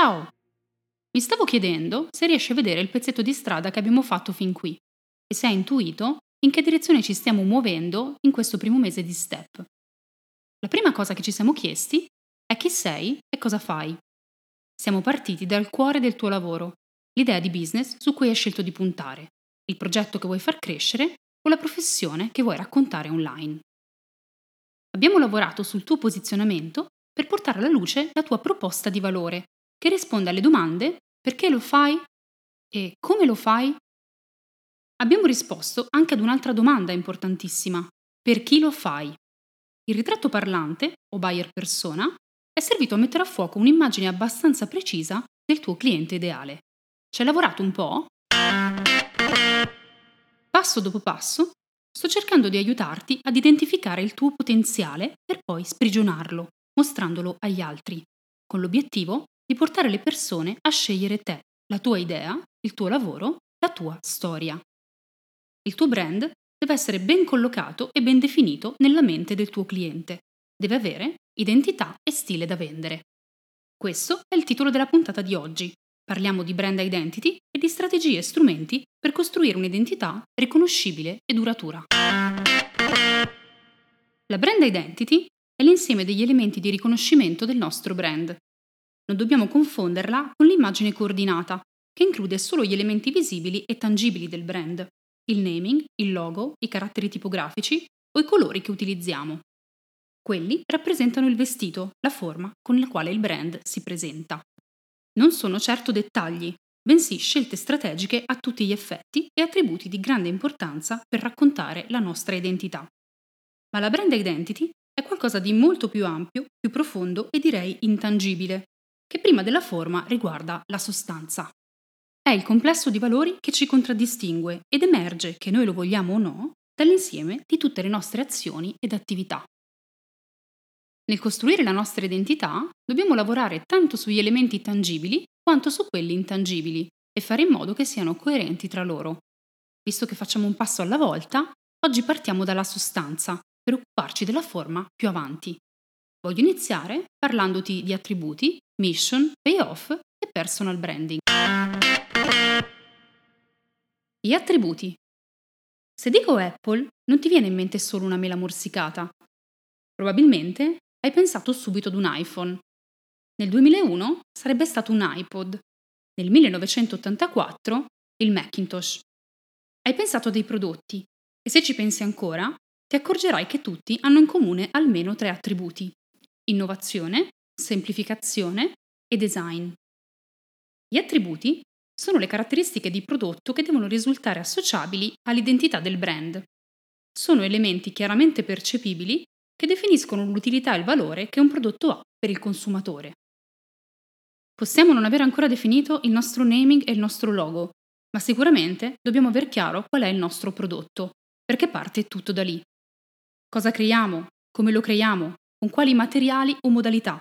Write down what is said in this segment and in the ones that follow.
Ciao! Mi stavo chiedendo se riesci a vedere il pezzetto di strada che abbiamo fatto fin qui e se hai intuito in che direzione ci stiamo muovendo in questo primo mese di step. La prima cosa che ci siamo chiesti è chi sei e cosa fai. Siamo partiti dal cuore del tuo lavoro, l'idea di business su cui hai scelto di puntare, il progetto che vuoi far crescere o la professione che vuoi raccontare online. Abbiamo lavorato sul tuo posizionamento per portare alla luce la tua proposta di valore, che risponde alle domande perché lo fai e come lo fai. Abbiamo risposto anche ad un'altra domanda importantissima. Per chi lo fai? Il ritratto parlante, o buyer persona, è servito a mettere a fuoco un'immagine abbastanza precisa del tuo cliente ideale. Ci hai lavorato un po'? Passo dopo passo, sto cercando di aiutarti ad identificare il tuo potenziale per poi sprigionarlo, mostrandolo agli altri, con l'obiettivo di portare le persone a scegliere te, la tua idea, il tuo lavoro, la tua storia. Il tuo brand deve essere ben collocato e ben definito nella mente del tuo cliente. Deve avere identità e stile da vendere. Questo è il titolo della puntata di oggi. Parliamo di brand identity e di strategie e strumenti per costruire un'identità riconoscibile e duratura. La brand identity è l'insieme degli elementi di riconoscimento del nostro brand. Non dobbiamo confonderla con l'immagine coordinata, che include solo gli elementi visibili e tangibili del brand, il naming, il logo, i caratteri tipografici o i colori che utilizziamo. Quelli rappresentano il vestito, la forma con la quale il brand si presenta. Non sono certo dettagli, bensì scelte strategiche a tutti gli effetti e attributi di grande importanza per raccontare la nostra identità. Ma la brand identity è qualcosa di molto più ampio, più profondo e direi intangibile, che prima della forma riguarda la sostanza. È il complesso di valori che ci contraddistingue ed emerge, che noi lo vogliamo o no, dall'insieme di tutte le nostre azioni ed attività. Nel costruire la nostra identità dobbiamo lavorare tanto sugli elementi tangibili quanto su quelli intangibili e fare in modo che siano coerenti tra loro. Visto che facciamo un passo alla volta, oggi partiamo dalla sostanza per occuparci della forma più avanti. Voglio iniziare parlandoti di attributi, mission, payoff e personal branding. Gli attributi. Se dico Apple, non ti viene in mente solo una mela morsicata. Probabilmente hai pensato subito ad un iPhone. Nel 2001 sarebbe stato un iPod. Nel 1984 il Macintosh. Hai pensato a dei prodotti e se ci pensi ancora, ti accorgerai che tutti hanno in comune almeno tre attributi. Innovazione, semplificazione e design. Gli attributi sono le caratteristiche di prodotto che devono risultare associabili all'identità del brand. Sono elementi chiaramente percepibili che definiscono l'utilità e il valore che un prodotto ha per il consumatore. Possiamo non aver ancora definito il nostro naming e il nostro logo, ma sicuramente dobbiamo aver chiaro qual è il nostro prodotto, perché parte tutto da lì. Cosa creiamo? Come lo creiamo? Con quali materiali o modalità?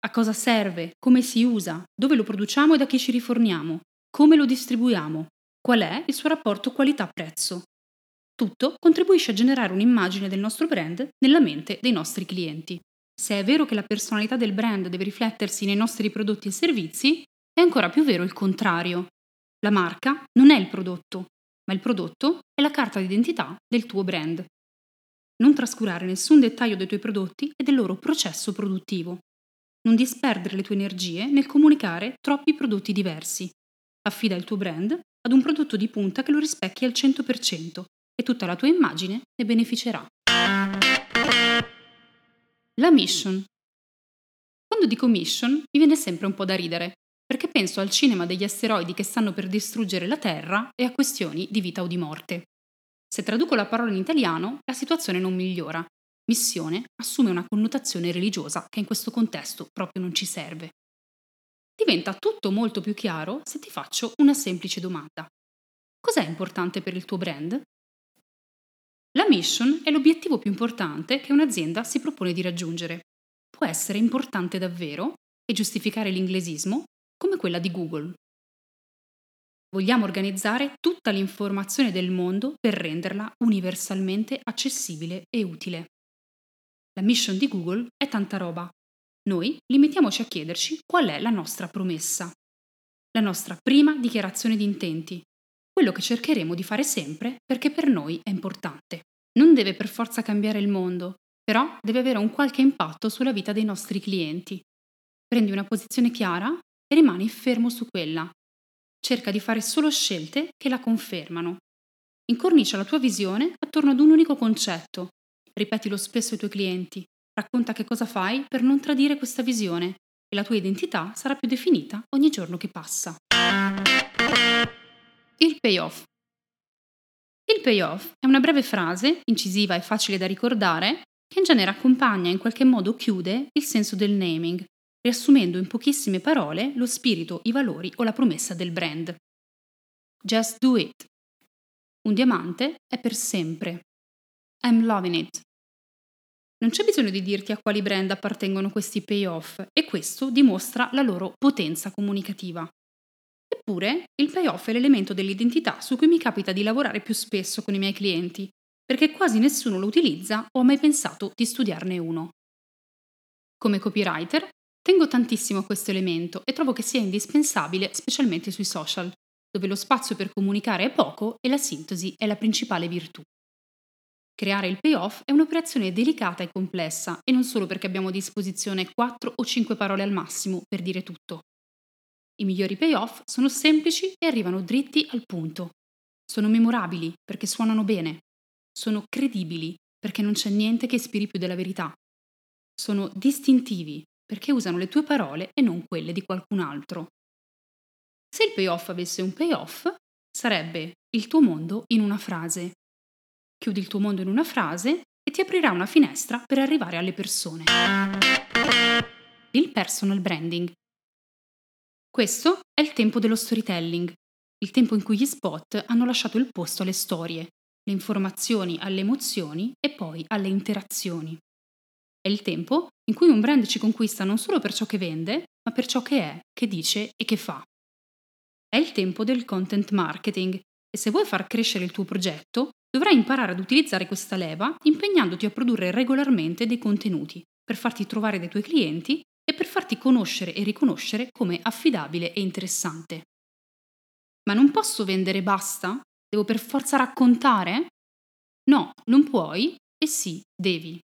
A cosa serve? Come si usa? Dove lo produciamo e da chi ci riforniamo? Come lo distribuiamo? Qual è il suo rapporto qualità-prezzo? Tutto contribuisce a generare un'immagine del nostro brand nella mente dei nostri clienti. Se è vero che la personalità del brand deve riflettersi nei nostri prodotti e servizi, è ancora più vero il contrario. La marca non è il prodotto, ma il prodotto è la carta d'identità del tuo brand. Non trascurare nessun dettaglio dei tuoi prodotti e del loro processo produttivo. Non disperdere le tue energie nel comunicare troppi prodotti diversi. Affida il tuo brand ad un prodotto di punta che lo rispecchi al 100% e tutta la tua immagine ne beneficerà. La mission. Quando dico mission mi viene sempre un po' da ridere, perché penso al cinema degli asteroidi che stanno per distruggere la Terra e a questioni di vita o di morte. Se traduco la parola in italiano, la situazione non migliora. Missione assume una connotazione religiosa che in questo contesto proprio non ci serve. Diventa tutto molto più chiaro se ti faccio una semplice domanda. Cos'è importante per il tuo brand? La mission è l'obiettivo più importante che un'azienda si propone di raggiungere. Può essere importante davvero e giustificare l'inglesismo come quella di Google. Vogliamo organizzare tutta l'informazione del mondo per renderla universalmente accessibile e utile. La mission di Google è tanta roba. Noi limitiamoci a chiederci qual è la nostra promessa. La nostra prima dichiarazione di intenti, quello che cercheremo di fare sempre perché per noi è importante. Non deve per forza cambiare il mondo, però deve avere un qualche impatto sulla vita dei nostri clienti. Prendi una posizione chiara e rimani fermo su quella. Cerca di fare solo scelte che la confermano. Incornicia la tua visione attorno ad un unico concetto. Ripetilo spesso ai tuoi clienti. Racconta che cosa fai per non tradire questa visione e la tua identità sarà più definita ogni giorno che passa. Il payoff. Il payoff è una breve frase, incisiva e facile da ricordare, che in genere accompagna e in qualche modo chiude il senso del naming, riassumendo in pochissime parole lo spirito, i valori o la promessa del brand. Just do it. Un diamante è per sempre. I'm loving it. Non c'è bisogno di dirti a quali brand appartengono questi payoff e questo dimostra la loro potenza comunicativa. Eppure, il payoff è l'elemento dell'identità su cui mi capita di lavorare più spesso con i miei clienti, perché quasi nessuno lo utilizza o ha mai pensato di studiarne uno. Come copywriter, tengo tantissimo a questo elemento e trovo che sia indispensabile specialmente sui social, dove lo spazio per comunicare è poco e la sintesi è la principale virtù. Creare il payoff è un'operazione delicata e complessa e non solo perché abbiamo a disposizione 4 o 5 parole al massimo per dire tutto. I migliori payoff sono semplici e arrivano dritti al punto. Sono memorabili perché suonano bene. Sono credibili perché non c'è niente che ispiri più della verità. Sono distintivi perché usano le tue parole e non quelle di qualcun altro. Se il payoff avesse un payoff, sarebbe il tuo mondo in una frase. Chiudi il tuo mondo in una frase e ti aprirà una finestra per arrivare alle persone. Il personal branding questo è il tempo dello storytelling, il tempo in cui gli spot hanno lasciato il posto alle storie, le informazioni alle emozioni e poi alle interazioni. È il tempo in cui un brand ci conquista non solo per ciò che vende, ma per ciò che è, che dice e che fa. È il tempo del content marketing e se vuoi far crescere il tuo progetto, dovrai imparare ad utilizzare questa leva impegnandoti a produrre regolarmente dei contenuti per farti trovare dai tuoi clienti e per farti conoscere e riconoscere come affidabile e interessante. Ma non posso vendere basta? Devo per forza raccontare? No, non puoi e sì, devi.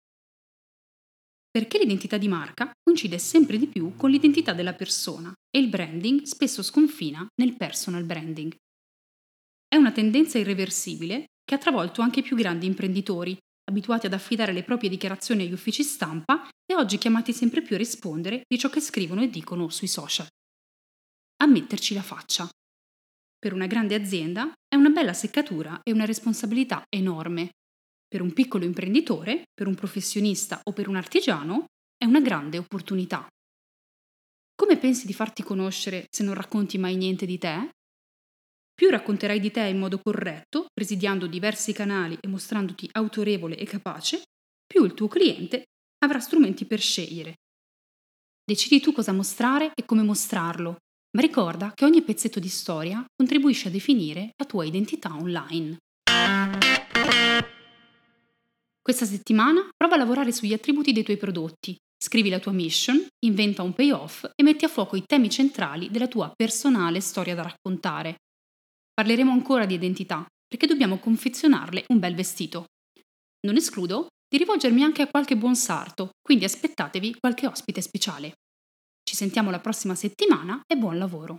Perché l'identità di marca coincide sempre di più con l'identità della persona e il branding spesso sconfina nel personal branding. È una tendenza irreversibile che ha travolto anche i più grandi imprenditori, abituati ad affidare le proprie dichiarazioni agli uffici stampa e oggi chiamati sempre più a rispondere di ciò che scrivono e dicono sui social. A metterci la faccia. Per una grande azienda è una bella seccatura e una responsabilità enorme. Per un piccolo imprenditore, per un professionista o per un artigiano è una grande opportunità. Come pensi di farti conoscere se non racconti mai niente di te? Più racconterai di te in modo corretto, presidiando diversi canali e mostrandoti autorevole e capace, più il tuo cliente avrà strumenti per scegliere. Decidi tu cosa mostrare e come mostrarlo, ma ricorda che ogni pezzetto di storia contribuisce a definire la tua identità online. Questa settimana prova a lavorare sugli attributi dei tuoi prodotti, scrivi la tua mission, inventa un payoff e metti a fuoco i temi centrali della tua personale storia da raccontare. Parleremo ancora di identità, perché dobbiamo confezionarle un bel vestito. Non escludo di rivolgermi anche a qualche buon sarto, quindi aspettatevi qualche ospite speciale. Ci sentiamo la prossima settimana e buon lavoro!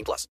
18 plus.